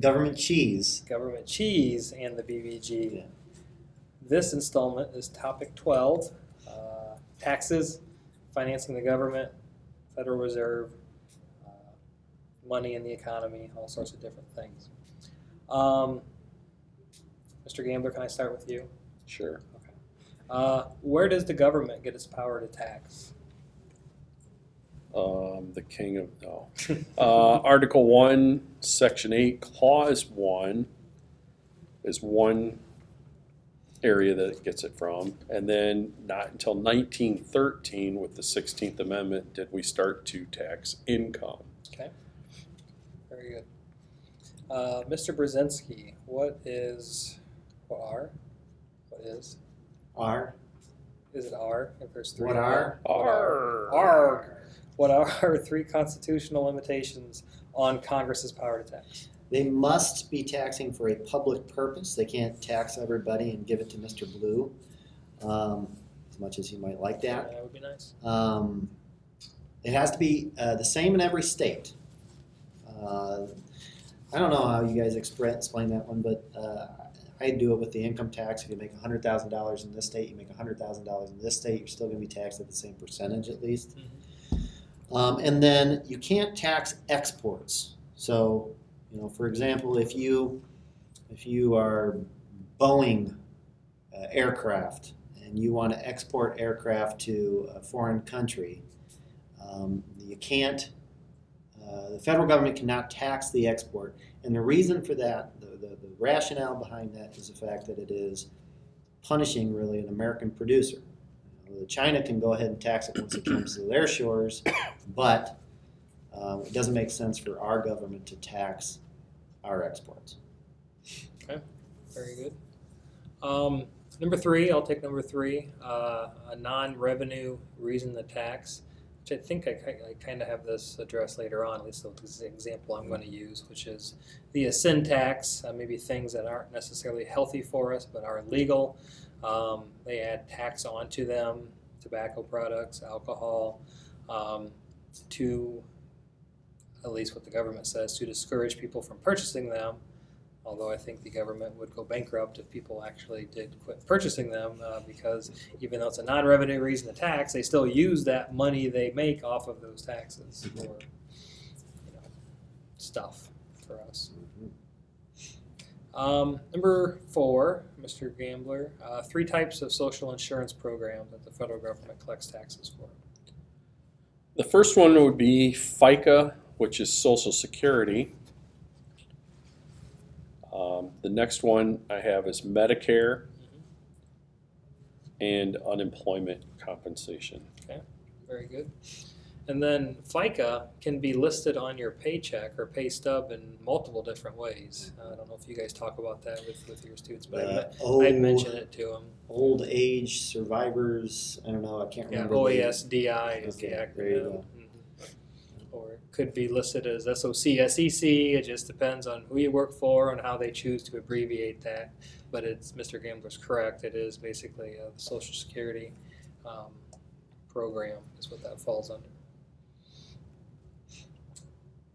government cheese. Government Cheese, and the BBG. Yeah. This installment is topic 12 uh, taxes, financing the government, Federal Reserve, uh, money in the economy, all sorts of different things. Um, Mr. Gambler, can I start with you? Sure. Uh, where does the government get its power to tax? Um, the king of, no. Uh, Article one, section eight, clause one is one area that it gets it from. And then not until nineteen thirteen with the Sixteenth Amendment did we start to tax income. Okay. Very good. Uh, Mr. Brzezinski, what is, what are, what is, R. is it R if there's three? What are? What are? Arg. What are our three constitutional limitations on Congress's power to tax? They must be taxing for a public purpose. They can't tax everybody and give it to Mr. Blue, um, as much as you might like that. That would be nice. Um, it has to be uh, the same in every state. Uh, I don't know how you guys explain that one, but uh, I do it with the income tax. If you make hundred thousand dollars in this state, you make hundred thousand dollars in this state. You're still going to be taxed at the same percentage at least. Um, and then you can't tax exports. So, you know, for example, if you if you are Boeing uh, aircraft and you want to export aircraft to a foreign country, um, you can't. Uh, the federal government cannot tax the export, and the reason for that, the, the, the rationale behind that, is the fact that it is punishing really an American producer. China can go ahead and tax it once it comes to their shores, but uh, it doesn't make sense for our government to tax our exports. Okay, very good. Um, number three, I'll take number three, uh, a non-revenue reason to tax, which I think I, I kind of have this addressed later on, at least the example I'm going to use, which is the ascend tax, uh, maybe things that aren't necessarily healthy for us but are legal. Um, they add tax onto them, tobacco products, alcohol, um, to, at least what the government says, to discourage people from purchasing them. Although I think the government would go bankrupt if people actually did quit purchasing them, uh, because even though it's a non-revenue reason to tax, they still use that money they make off of those taxes for, you know, stuff for us. Um, number four, Mr. Gambler, uh, three types of social insurance programs that the federal government collects taxes for. The first one would be FICA, which is Social Security. Um, the next one I have is Medicare and unemployment compensation. Okay, very good. And then FICA can be listed on your paycheck or pay stub in multiple different ways. Uh, I don't know if you guys talk about that with, with your students, but I, Uh, me- oh, I mention it to them. Old age survivors. I don't know. I can't Yeah, remember. the- OASDI is the Okay, acronym. you go. Mhm. Or it could be listed as SOC, SEC. It just depends on who you work for and how they choose to abbreviate that. But it's Mr. Gambler's correct. It is basically uh, the Social Security um, program is what that falls under.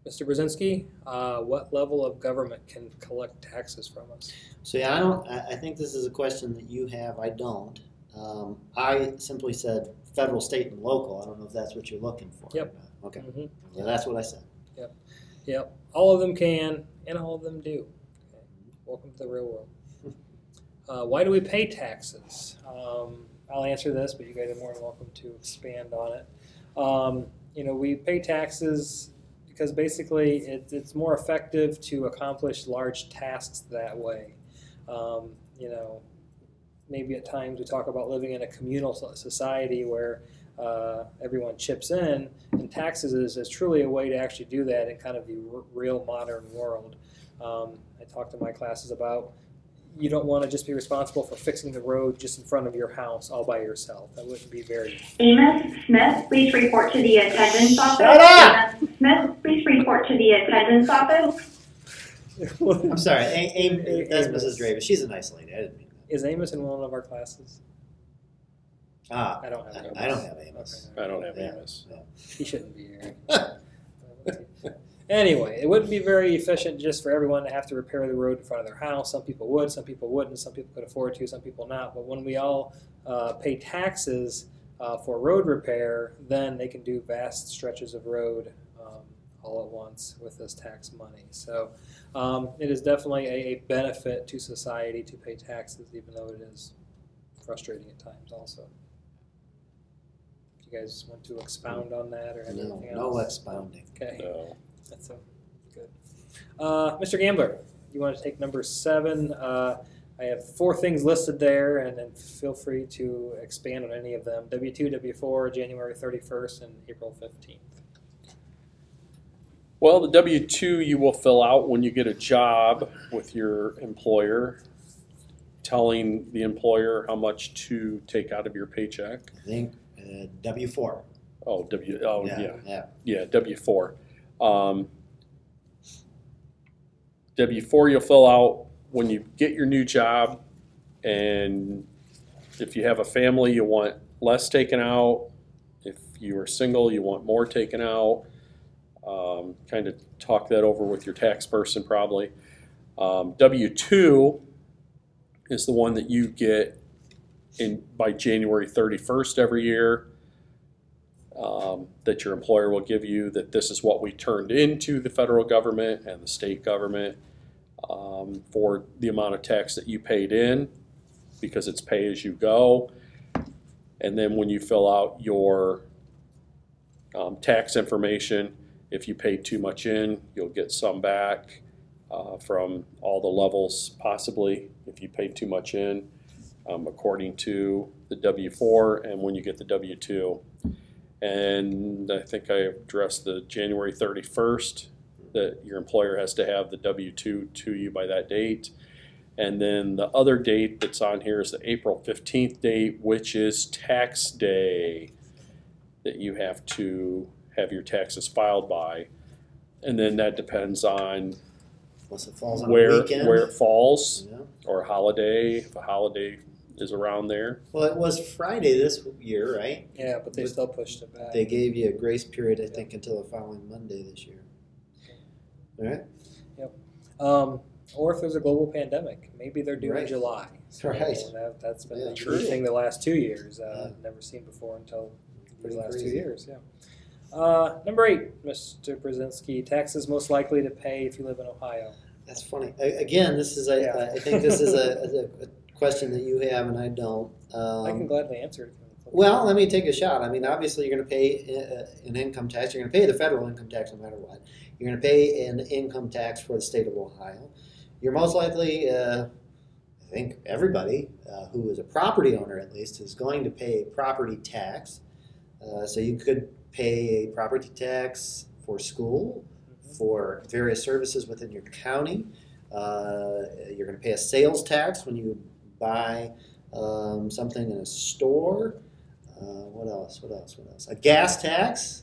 Mr. Brzezinski, uh, what level of government can collect taxes from us? So yeah, I don't. I, I think this is a question that you have. I don't. Um, I simply said federal, state, and local. I don't know if that's what you're looking for. Yep. Okay. Mhm. Yeah, that's what I said. Yep. Yep, all of them can, and all of them do. Okay. Welcome to the real world. Uh, why do we pay taxes? Um, I'll answer this, but you guys are more than welcome to expand on it. Um, you know, we pay taxes because basically it, it's more effective to accomplish large tasks that way. Um, you know, maybe at times we talk about living in a communal society where uh, everyone chips in, and taxes is, is truly a way to actually do that in kind of the r- real modern world. Um, I talk to my classes about you don't want to just be responsible for fixing the road just in front of your house all by yourself. That wouldn't be very. Amos Smith, please report to the attendance office. Shut up! Amos Smith, please report to the attendance office. I'm sorry. A- A- A- that's Amos. Mrs. Dravis. She's a nice lady. I didn't mean that. Is Amos in one of our classes? Ah, I don't have I Amos. I don't have Amos. Okay. I don't have Yeah. Amos. He shouldn't be here. anyway, it wouldn't be very efficient just for everyone to have to repair the road in front of their house. Some people would, some people wouldn't, some people could afford to, some people not. But when we all uh, pay taxes uh, for road repair, then they can do vast stretches of road um, all at once with this tax money. So um, it is definitely a, a benefit to society to pay taxes, even though it is frustrating at times also. Do you guys want to expound on that or have No, anything no else? expounding. Okay, No. That's a, good. Uh, Mr. Gambler, you want to take number seven? Uh, I have four things listed there, and then feel free to expand on any of them. W two, W four, January thirty first, and April fifteenth. Well, the W two you will fill out when you get a job with your employer, telling the employer how much to take out of your paycheck. I think uh, W four. Oh, W. Oh, yeah, yeah. yeah, W four. Um, W four you'll fill out when you get your new job, and if you have a family, you want less taken out. If you are single, you want more taken out. Um, kind of talk that over with your tax person probably. Um, W two is the one that you get in by January thirty first every year um, that your employer will give you that this is what we turned into the federal government and the state government um, for the amount of tax that you paid in because it's pay as you go. And then when you fill out your um, tax information, if you paid too much in, you'll get some back uh, from all the levels possibly if you paid too much in um, according to the W 4 and when you get the W 2. And I think I addressed the January 31st, that your employer has to have the W-2 to you by that date. And then the other date that's on here is the April 15th date, which is tax day, that you have to have your taxes filed by. And then that depends on Unless it falls on where, weekend. where it falls Yeah. or a holiday, if a holiday is around there. Well, it was Friday this year, right? Yeah, but they But still pushed it back. They gave you a grace period, I think, until the following Monday this year. All right. Yep. Um, or if there's a global pandemic, maybe they're due in July. So Right. That, that's been Yeah, the true. thing the last two years. Uh, Yeah. Never seen before until for the last two crazy. years. Yeah. Uh, number eight, Mr. Brzezinski, taxes most likely to pay if you live in Ohio. That's funny. A- Again, this is a. Yeah. I think this is a, a, a question that you have and I don't. I can Um, gladly answer it. well, let me take a shot. I mean, obviously, you're going to pay uh, an income tax. You're going to pay the federal income tax no matter what. You're going to pay an income tax for the state of Ohio. You're most likely, uh, I think, everybody uh, who is a property owner at least is going to pay a property tax. Uh, so you could pay a property tax for school, for various services within your county. Uh, you're going to pay a sales tax when you buy um, something in a store. Uh, what else? What else? What else? A gas tax.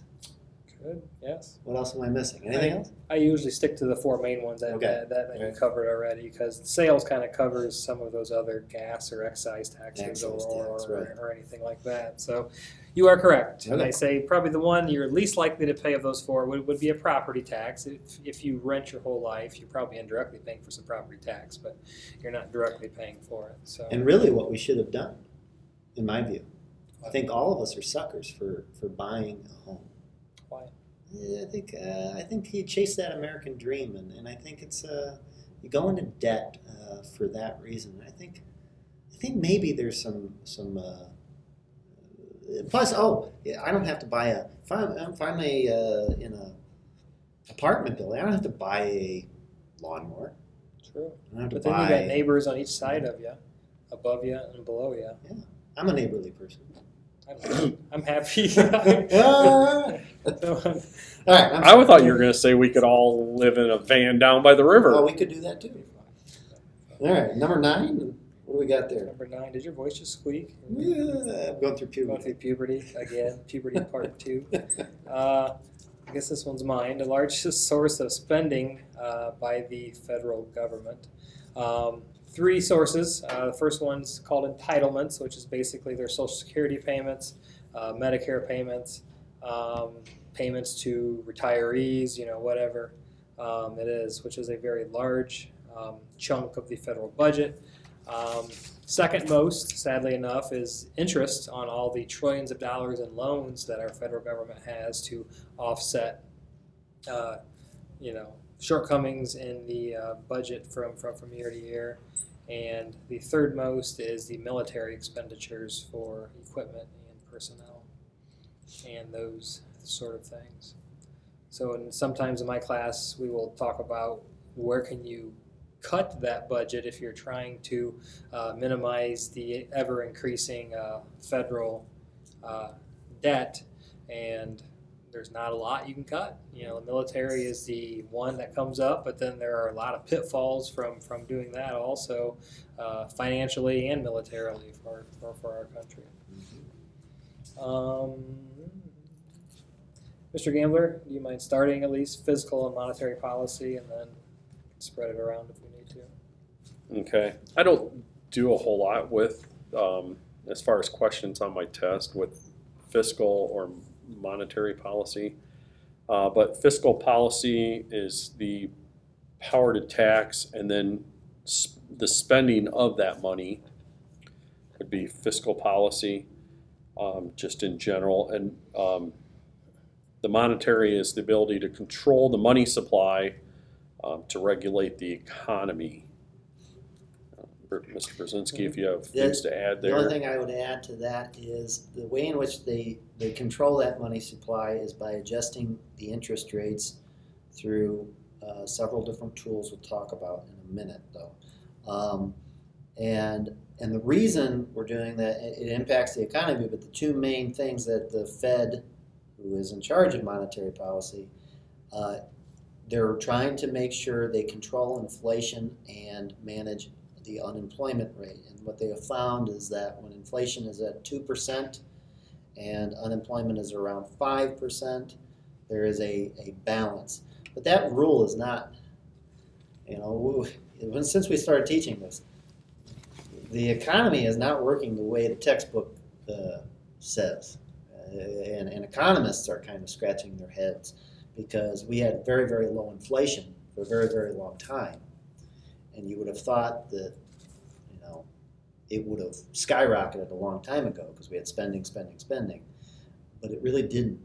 Good. Yes. What else am I missing? Anything else? I usually stick to the four main ones that, Okay. that, that, that you covered already because sales kind of covers some of those other gas or excise taxes Excise or, tax, or, right. or anything like that. So you are correct. And I say probably the one you're least likely to pay of those four would, would be a property tax. If, if you rent your whole life, you're probably indirectly paying for some property tax, but you're not directly paying for it. So And really, what we should have done, in my view, I think all of us are suckers for for buying a home. Why? Yeah, I think uh, I think you chase that American dream, and, and I think it's uh, you go into debt uh, for that reason. I think I think maybe there's some some. Uh, plus, oh, yeah, I don't have to buy a if I'm if I'm a uh, in a apartment building, I don't have to buy a lawnmower. true. I don't have to But then buy. you got neighbors on each side of you, above you and below you. Yeah, I'm a neighborly person. I'm, I'm happy. So, um, All right, I'm I would thought you were going to say we could all live in a van down by the river. Well, we could do that too. All right, number nine. What do we got there? Number nine, did your voice just squeak? Yeah, I'm going through Going puberty. through puberty again, puberty part two. Uh, I guess this one's mine. The largest source of spending uh, by the federal government. Um, three sources. Uh, the first one's called entitlements, which is basically their Social Security payments, uh, Medicare payments, um, payments to retirees, you know, whatever um, it is, which is a very large um, chunk of the federal budget. Um, second most, sadly enough, is interest on all the trillions of dollars in loans that our federal government has to offset, uh, you know, shortcomings in the uh, budget from, from, from year to year. And the third most is the military expenditures for equipment and personnel and those sort of things. So, and sometimes in my class, we will talk about where can you cut that budget if you're trying to uh, minimize the ever increasing uh, federal uh, debt. And there's not a lot you can cut. You know, the military is the one that comes up, but then there are a lot of pitfalls from, from doing that also, uh, financially and militarily for, for, for our country. Um, Mr. Gambler, do you mind starting at least fiscal and monetary policy and then spread it around if we need to? Okay, I don't do a whole lot with, um, as far as questions on my test with fiscal or monetary policy. Uh, but fiscal policy is the power to tax and then the spending of that money would be fiscal policy, um, just in general. And, um, the monetary is the ability to control the money supply, um, to regulate the economy. Uh, Mr. Brzezinski, if you have things to add there. The only thing I would add to that is the way in which they, they control that money supply is by adjusting the interest rates through uh, several different tools we'll talk about in a minute though. Um, and and the reason we're doing that, it, it impacts the economy, but the two main things that the Fed, who is in charge of monetary policy, uh, they're trying to make sure they control inflation and manage the unemployment rate. And what they have found is that when inflation is at 2% and unemployment is around 5%, there is a, a balance. But that rule is not, you know, since we started teaching this, the economy is not working the way the textbook uh, says. Uh, and, and economists are kind of scratching their heads because we had very, very low inflation for a very, very long time. And you would have thought that, you know, it would have skyrocketed a long time ago because we had spending, spending, spending. But it really didn't.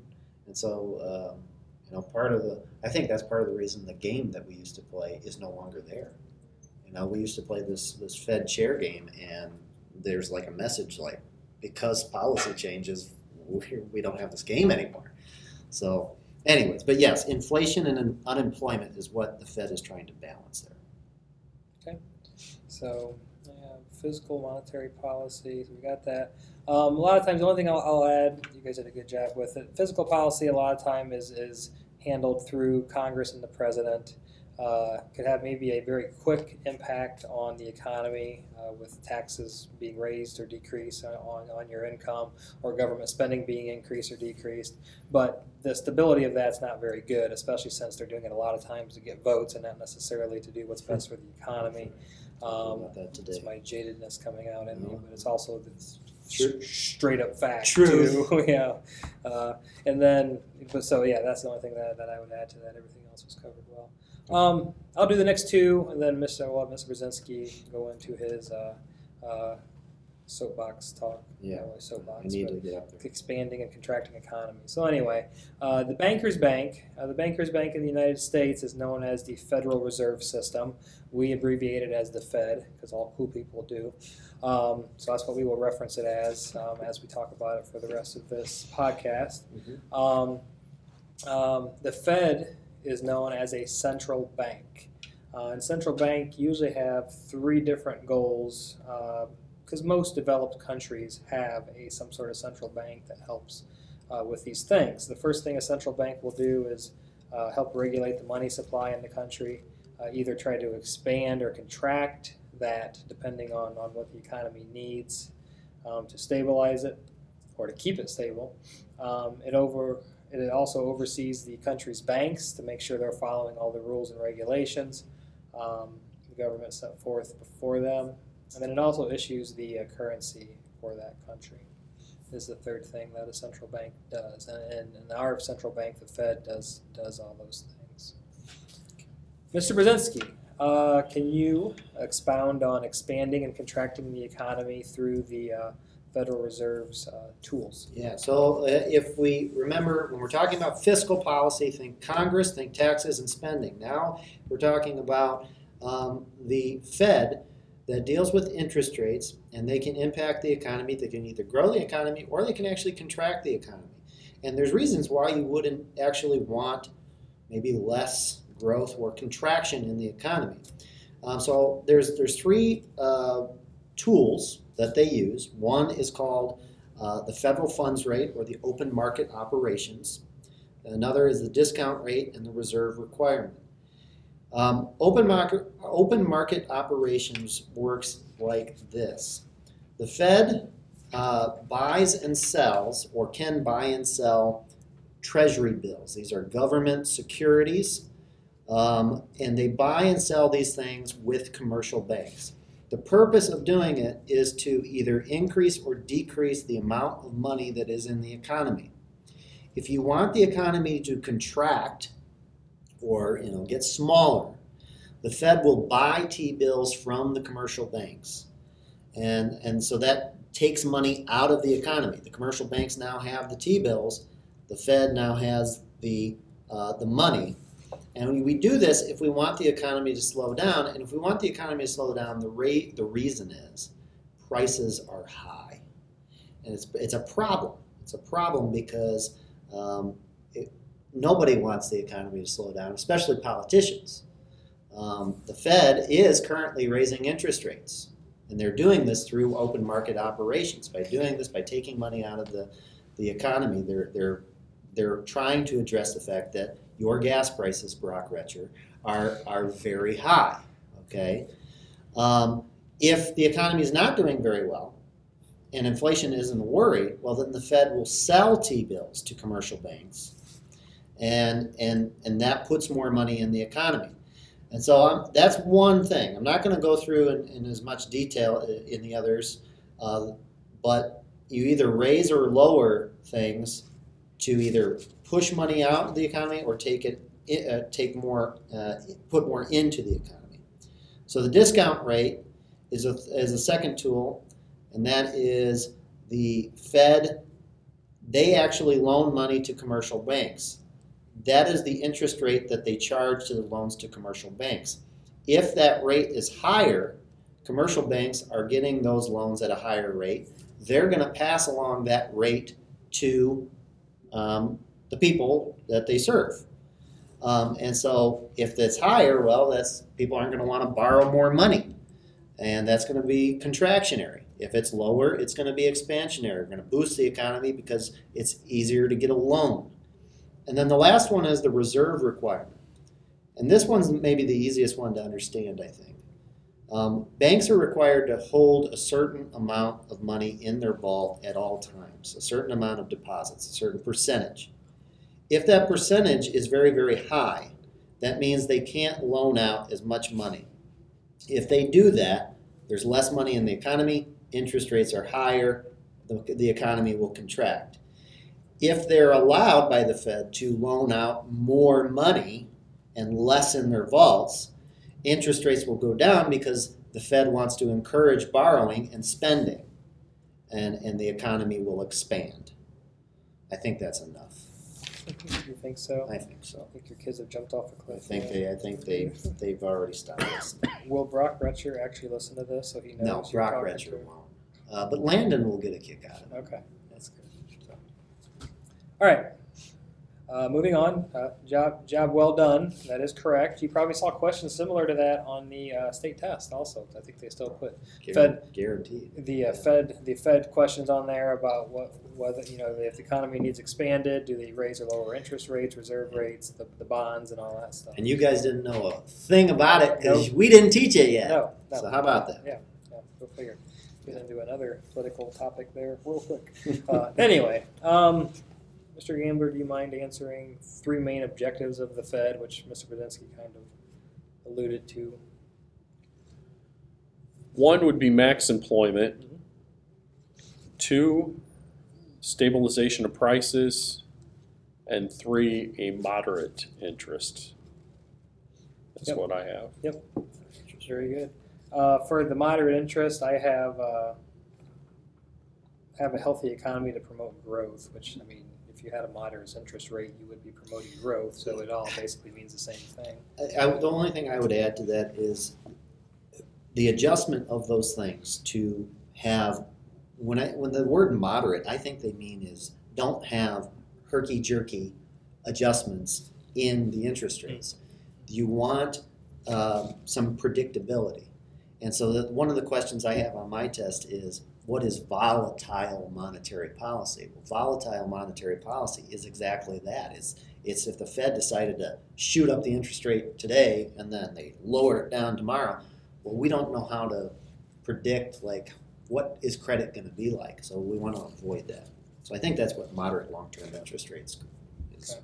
And so, um, you know, part of the, I think that's part of the reason the game that we used to play is no longer there. You know, we used to play this, this Fed chair game, and there's like a message like, because policy changes, we, we don't have this game anymore. So, anyways, but yes, inflation and un- unemployment is what the Fed is trying to balance there. Okay, so, yeah, fiscal monetary policy, so we got that. Um, a lot of times, the only thing I'll, I'll add, you guys did a good job with it. Fiscal policy, a lot of time is is handled through Congress and the president. Uh, could have maybe a very quick impact on the economy uh, with taxes being raised or decreased on, on, on your income or government spending being increased or decreased. But the stability of that's not very good, especially since they're doing it a lot of times to get votes and not necessarily to do what's best for the economy. Um, it's my jadedness coming out in me, but it's also the True. straight up fact Truth. too. yeah, uh, and then but so yeah, that's the only thing that, that I would add to that. Everything else was covered well. Um, I'll do the next two, and then Mr. Well, Mr. Brzezinski go into his uh, uh, soapbox talk. Yeah. Really soapbox. I need to get up there. expanding and contracting economy. So anyway, uh, the Bankers Bank, uh, the Bankers Bank in the United States is known as the Federal Reserve System. We abbreviate it as the Fed because all cool people do. Um, so that's what we will reference it as um, as we talk about it for the rest of this podcast. Mhm. Um, um, the Fed is known as a central bank. Uh, and central bank usually have three different goals because most developed countries have a some sort of central bank that helps uh, with these things. The first thing a central bank will do is uh, help regulate the money supply in the country, uh, either try to expand or contract that depending on, on what the economy needs um, to stabilize it or to keep it stable. Um, it over it also oversees the country's banks to make sure they're following all the rules and regulations. Um, the government set forth before them. And then it also issues the uh, currency for that country. This Is the third thing that a central bank does, and, and, and our central bank, the Fed, does does all those things. Mr. Brzezinski, uh, can you expound on expanding and contracting the economy through the uh, Federal Reserve's uh, tools? Yeah, so uh, if we remember, when we're talking about fiscal policy, think Congress, think taxes and spending. Now we're talking about um, the Fed that deals with interest rates, and they can impact the economy. They can either grow the economy or they can actually contract the economy. And there's reasons why you wouldn't actually want maybe less growth or contraction in the economy. Um, so there's there's three uh, tools that they use. One is called uh, the federal funds rate or the open market operations. Another is the discount rate and the reserve requirement. Um, open market open market operations works like this: the Fed uh, buys and sells, or can buy and sell, treasury bills. These are government securities, um, and they buy and sell these things with commercial banks. The purpose of doing it is to either increase or decrease the amount of money that is in the economy. If you want the economy to contract or you know get smaller, the Fed will buy T-bills from the commercial banks. And and so that takes money out of the economy. The commercial banks now have the T-bills. The Fed now has the uh, the money. And we, do this if we want the economy to slow down. And if we want the economy to slow down, the rate the reason is prices are high, and it's it's a problem. It's a problem because um, it, nobody wants the economy to slow down, especially politicians. Um, the Fed is currently raising interest rates, and they're doing this through open market operations. By doing this, by taking money out of the, the economy, they're, they're, they're trying to address the fact that your gas prices, Brock Retcher, are, are very high. Okay? Um, if the economy is not doing very well, and inflation isn't a worry, well, then the Fed will sell T bills to commercial banks, and, and, and that puts more money in the economy. And so I'm, that's one thing. I'm not going to go through in, in, as much detail in the others, uh, but you either raise or lower things to either push money out of the economy or take it, uh, take more, uh, put more into the economy. So the discount rate is a, is a second tool, and that is the Fed. They actually loan money to commercial banks that is the interest rate that they charge to the loans to commercial banks. If that rate is higher, commercial banks are getting those loans at a higher rate. They're going to pass along that rate to um, the people that they serve. Um, and so if that's higher, well, that's people aren't going to want to borrow more money, and that's going to be contractionary. If it's lower, it's going to be expansionary. We're going to boost the economy because it's easier to get a loan. And then the last one is the reserve requirement. And this one's maybe the easiest one to understand, I think. Um, banks are required to hold a certain amount of money in their vault at all times, a certain amount of deposits, a certain percentage. If that percentage is very, very high, that means they can't loan out as much money. If they do that, there's less money in the economy, interest rates are higher, the, the economy will contract if they're allowed by the Fed to loan out more money and less in their vaults, interest rates will go down because the Fed wants to encourage borrowing and spending, and, and the economy will expand. I think that's enough. You think so? I think so. I think your kids have jumped off a cliff. I think they, I think they, they've already stopped listening. Will Brock Retcher actually listen to this so he knows? No, Brock Retcher to- won't. Uh, but Landon will get a kick out of it. Okay, that's good. So. All right. Uh, moving on. Uh, job job well done. That is correct. You probably saw questions similar to that on the uh, state test. Also, I think they still put Fed- Guaranteed. the uh, Fed the Fed questions on there about what whether you know if the economy needs expanded, do they raise or lower interest rates, reserve rates, the, the bonds, and all that stuff. And you guys didn't know a thing about it because Nope. we didn't teach it yet. No, no. So how about that? Yeah, go figure. Get into another political topic there real quick. Uh, anyway, um, Mr. Gambler, do you mind answering three main objectives of the Fed, which Mr. Brzezinski kind of alluded to? One would be max employment. Mhm. Two, stabilization of prices. And three, a moderate interest. That's Yep. what I have. Yep. Very good. Uh, for the moderate interest, I have uh, have a healthy economy to promote growth. Which I mean, if you had a moderate interest rate, you would be promoting growth. So it all basically means the same thing. I, I- the only thing I would add to that is the adjustment of those things to have, when I, when the word moderate, I think they mean is don't have herky jerky adjustments in the interest rates. You want um, some predictability. And so that one of the questions I have on my test is what is volatile monetary policy? Well, volatile monetary policy is exactly that. It's it's if the Fed decided to shoot up the interest rate today and then they lower it down tomorrow. Well, we don't know how to predict like what is credit going to be like. So we want to avoid that. So I think that's what moderate long-term interest rates is Okay.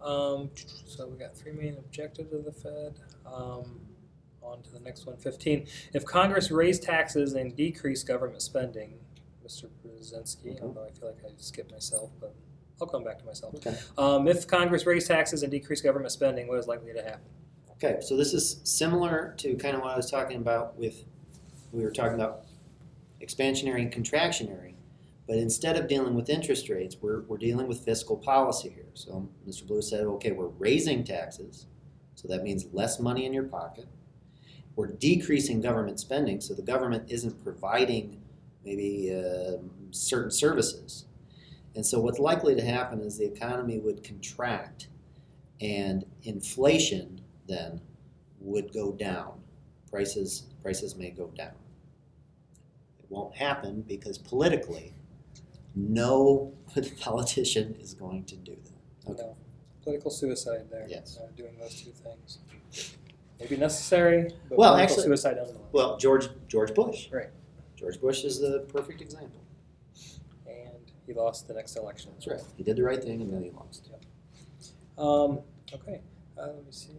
for. Um, so we got three main objectives of the Fed. Um, on to the next one, 15. If Congress raised taxes and decreased government spending, Mr. Brzezinski, Mhm. although I feel like I skipped myself, but I'll come back to myself. Okay. Um, if Congress raised taxes and decreased government spending, what is likely to happen? Okay, so this is similar to kind of what I was talking about with, we were talking about expansionary and contractionary, but instead of dealing with interest rates, we're, we're dealing with fiscal policy here. So Mr. Blue said, okay, we're raising taxes, so that means less money in your pocket. We're decreasing government spending, so the government isn't providing maybe um certain services. And so what's likely to happen is the economy would contract and inflation then would go down. Prices prices may go down. It won't happen because politically, no politician is going to do that. Okay. No. Political suicide there. Yes. Uh, doing those two things. Maybe necessary, but Well, political actually- suicide nonetheless. Well, George George Bush. Right. George Bush is the perfect example. And he lost the next election. That's right. He did the right thing and then he lost. Um, okay, uh, let me see.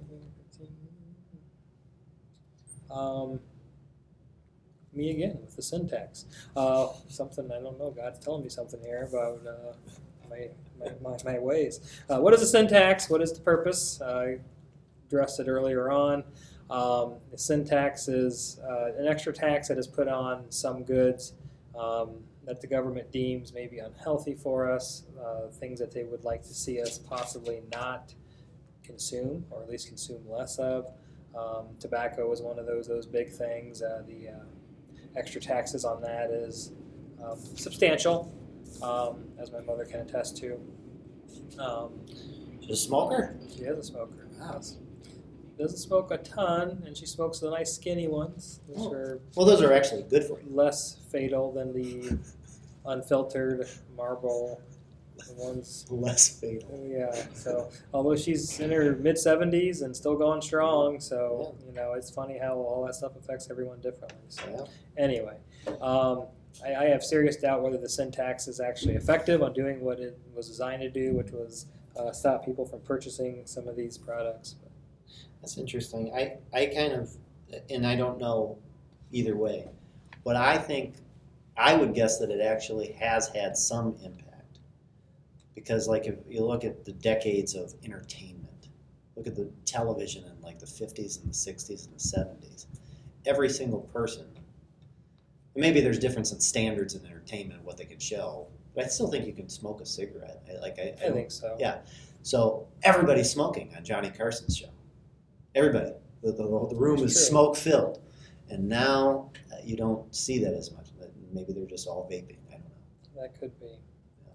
Um, me again with the sin tax. Uh, something I don't know. God's telling me something here about uh, my, my, my, my ways. Uh, what is the sin tax? What is the purpose? I addressed it earlier on. Um, the sin tax is uh, an extra tax that is put on some goods um, that the government deems may be unhealthy for us, uh, things that they would like to see us possibly not consume, or at least consume less of. Um, tobacco is one of those those big things. Uh, the uh, extra taxes on that is um, substantial, um, as my mother can attest to. Um, She's a smoker. she is a smoker. Wow. Doesn't smoke a ton, and she smokes the nice skinny ones, which Oh. are Well, those are actually good for you. less fatal than the unfiltered Marlboro ones. Less fatal. Yeah. So although she's in her mid seventies and still going strong, so you know it's funny how all that stuff affects everyone differently. So Yeah. anyway, um, I, I have serious doubt whether the sin tax is actually effective on doing what it was designed to do, which was uh, stop people from purchasing some of these products. That's interesting. I, I kind of, and I don't know either way, but I think, I would guess that it actually has had some impact. Because, like, if you look at the decades of entertainment, look at the television in like the 50s and the 60s and the 70s, every single person, maybe there's difference in standards in entertainment and what they can show, but I still think you can smoke a cigarette. I, like, I, I I think so. Yeah. So everybody's smoking on Johnny Carson's show. Everybody. The, the, the room It's is true. smoke filled. And now uh, you don't see that as much. Maybe they're just all vaping. I don't know. That could be.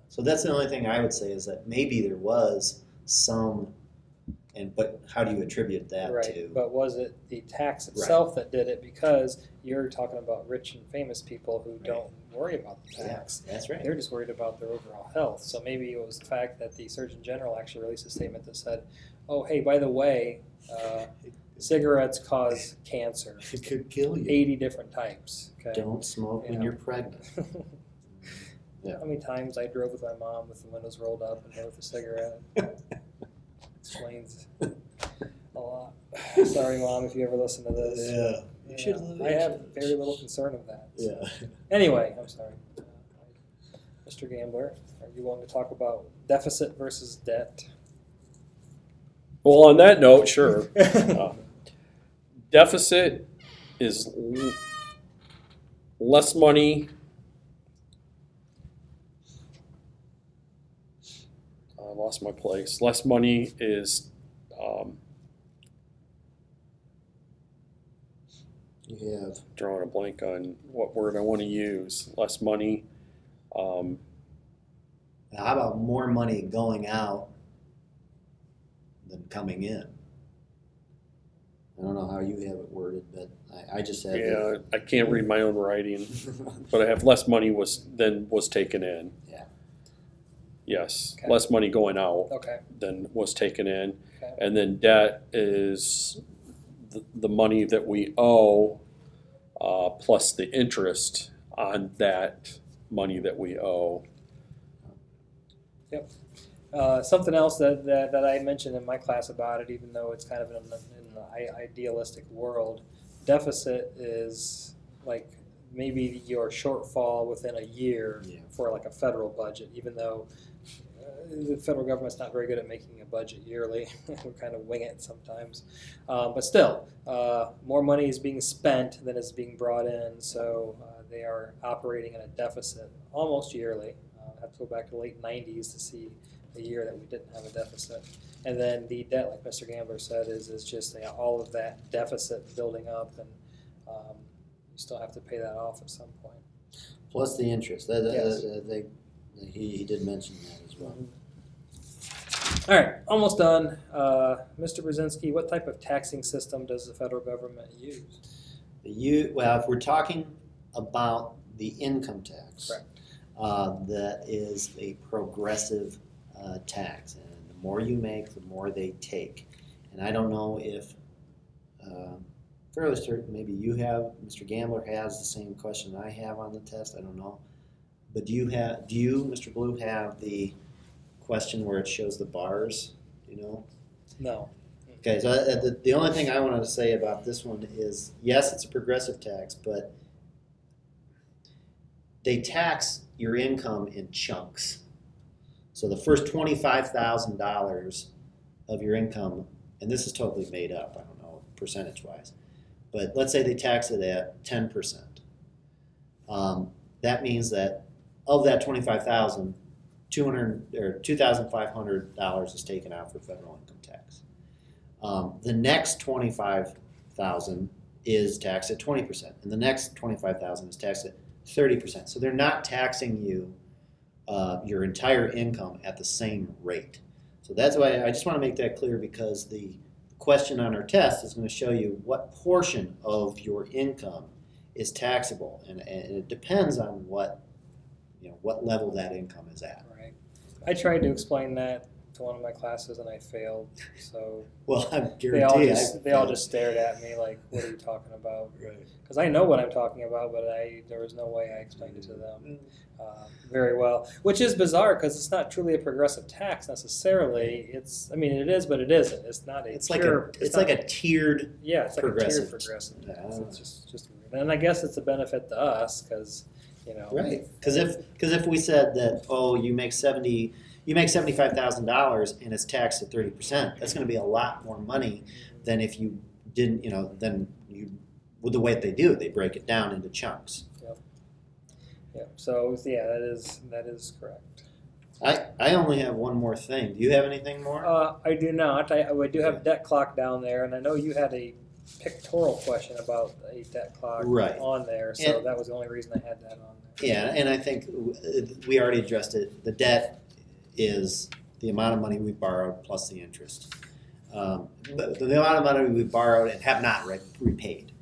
So that's the only thing I would say is that maybe there was some, and but how do you attribute that right. to? But was it the tax itself that did it? Because you're talking about rich and famous people who don't worry about the Yeah, tax. that's right. They're just worried about their overall health. So maybe it was the fact that the Surgeon General actually released a statement that said, "Oh, hey, by the way, uh, cigarettes cause cancer, It could kill you. 80 different types." Okay. Don't smoke when Yeah. you're pregnant. Yeah. How many times I drove with my mom with the windows rolled up and her with a cigarette? Explains a lot. Sorry, mom, if you ever listen to this. yeah. You should. I have very little concern of that. so. Yeah. Anyway, I'm sorry. Uh, Mr. Gambler, are you wanting to talk about deficit versus debt? Well, on that note, sure. Uh, Deficit is l- less money. I lost my place. Less money is, um, You have drawing a blank on what word I want to use. Less money. Um, How about more money going out than coming in? I don't know how you have it worded, but I, I just have. it. yeah, I can't read my own writing, but I have less money was than was taken in. Yeah. Yes, Okay. less money going out. Okay, than was taken in. Okay. And then debt is the, the money that we owe, uh, plus the interest on that money that we owe. Uh, something else that, that, that I mentioned in my class about it, even though it's kind of in the, in the idealistic world, deficit is like maybe your shortfall within a year Yeah. for like a federal budget, even though uh, the federal government's not very good at making a budget yearly. we kind of wing it sometimes. Um, but still, uh, more money is being spent than is being brought in, so uh, they are operating in a deficit almost yearly. Uh, I have to go back to the late 90s to see a year that we didn't have a deficit. And then the debt, like Mr. Gambler said, is, is just you know, all of that deficit building up, and um, you still have to pay that off at some point. Plus the interest. That, that- Yes. that- they, he, he did mention that as well. All right, almost done. Uh, Mr. Brzezinski, what type of taxing system does the federal government use? You, well, if we're talking about the income tax. Correct. Uh, that is a progressive, uh, tax, and the more you make, the more they take. And I don't know if, um, fairly certain, maybe you have, Mr. Gambler has the same question I have on the test, I don't know. But do you have, do you, Mr. Blue, have the question where it shows the bars, you know? No. Okay, so uh, the, the only thing I wanted to say about this one is, yes, it's a progressive tax, but they tax your income in chunks. So the first twenty-five thousand dollars of your income, and this is totally made up, I don't know, percentage-wise, but let's say they tax it at ten percent. Um, that means that of that twenty-five thousand, two hundred, or two thousand five hundred dollars is taken out for federal income tax. Um, the next 25,000 is taxed at twenty percent, and the next 25,000 is taxed at thirty percent. So they're not taxing you uh, your entire income at the same rate. So that's why I just want to make that clear because the question on our test is going to show you what portion of your income is taxable, and, and it depends on what you know what level that income is at. Right. I tried to explain that to one of my classes and I failed. So Well, I they all just they all just stared at me like, "What are you talking about?" Right. Because I know what I'm talking about, but I there was no way I explained it to them uh, very well. Which is bizarre because it's not truly a progressive tax necessarily. It's I mean it is, but it isn't. It's not a It's like a it's like a tiered. yeah, it's like a tiered progressive tax. It's just just weird. And I guess it's a benefit to us because you know Right. Because if because if we said that oh you make seventy you make seventy five thousand dollars and it's taxed at thirty percent, that's going to be a lot more money than if you didn't you know than you with the way that they do it, they break it down into chunks. Yeah. So yeah, that is that is correct. I I only have one more thing. Do you have anything more? Uh, I do not. I, I do have debt clock down there, and I know you had a pictorial question about a debt clock Right. on there, so And- that was the only reason I had that on there. Yeah, and I think uh, we already addressed it. The debt is the amount of money we borrowed plus the interest. Um, but the amount of money we borrowed and have not re- repaid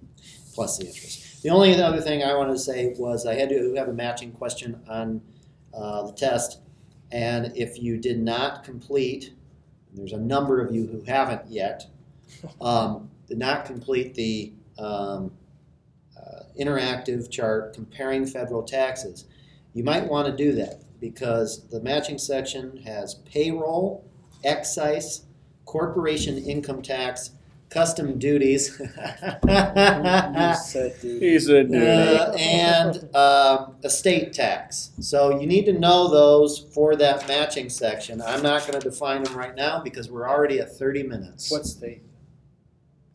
plus the interest. The only other thing I wanted to say was I had to have a matching question on uh, the test, and if you did not complete, there's a number of you who haven't yet, um, did not complete the um, uh, interactive chart comparing federal taxes, you might want to do that because the matching section has payroll, excise, corporation income tax, custom duties. You said He said, dude. Uh, and um, estate tax. So you need to know those for that matching section. I'm not going to define them right now because we're already at 30 minutes. What state?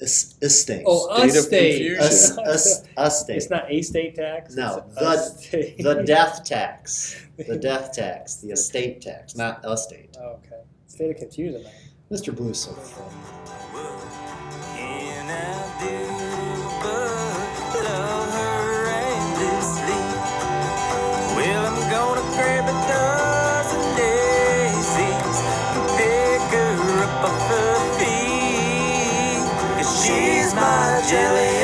Es- estate? Oh, State a of state. confusion. Es- es- estate. It's not a state tax. No, it's the- a state. The death tax. The death tax. The estate tax, not estate. Oh, okay. State of confusion. Man. Mr. Blue's so funny. Can I do my jelly